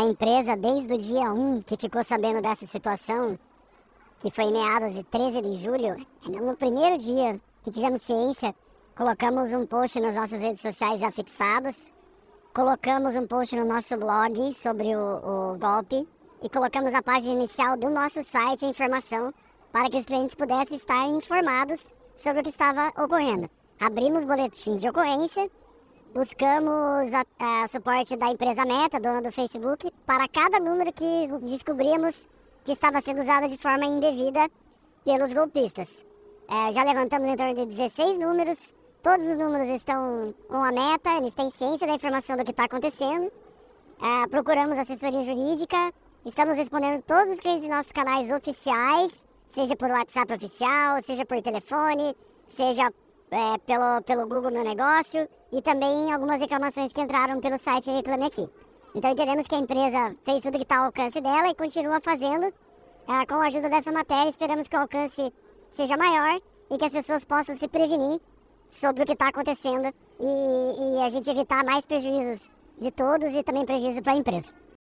a empresa, desde o dia 1 que ficou sabendo dessa situação, que foi em meados de 13 de julho, no primeiro dia que tivemos ciência, colocamos um post nas nossas redes sociais afixados, colocamos um post no nosso blog sobre o, o golpe e colocamos na página inicial do nosso site a informação para que os clientes pudessem estar informados sobre o que estava ocorrendo. Abrimos boletim de ocorrência, buscamos a, a suporte da empresa Meta, dona do Facebook, para cada número que descobrimos que estava sendo usada de forma indevida pelos golpistas. É, já levantamos em torno de 16 números, todos os números estão com a meta, eles têm ciência da informação do que está acontecendo. É, procuramos assessoria jurídica, estamos respondendo todos os clientes nossos canais oficiais, seja por WhatsApp oficial, seja por telefone, seja é, pelo, pelo Google Meu Negócio e também algumas reclamações que entraram pelo site Reclame Aqui. Então entendemos que a empresa fez tudo que está ao alcance dela e continua fazendo é, com a ajuda dessa matéria. Esperamos que o alcance seja maior e que as pessoas possam se prevenir sobre o que está acontecendo e, e a gente evitar mais prejuízos de todos e também prejuízo para a empresa.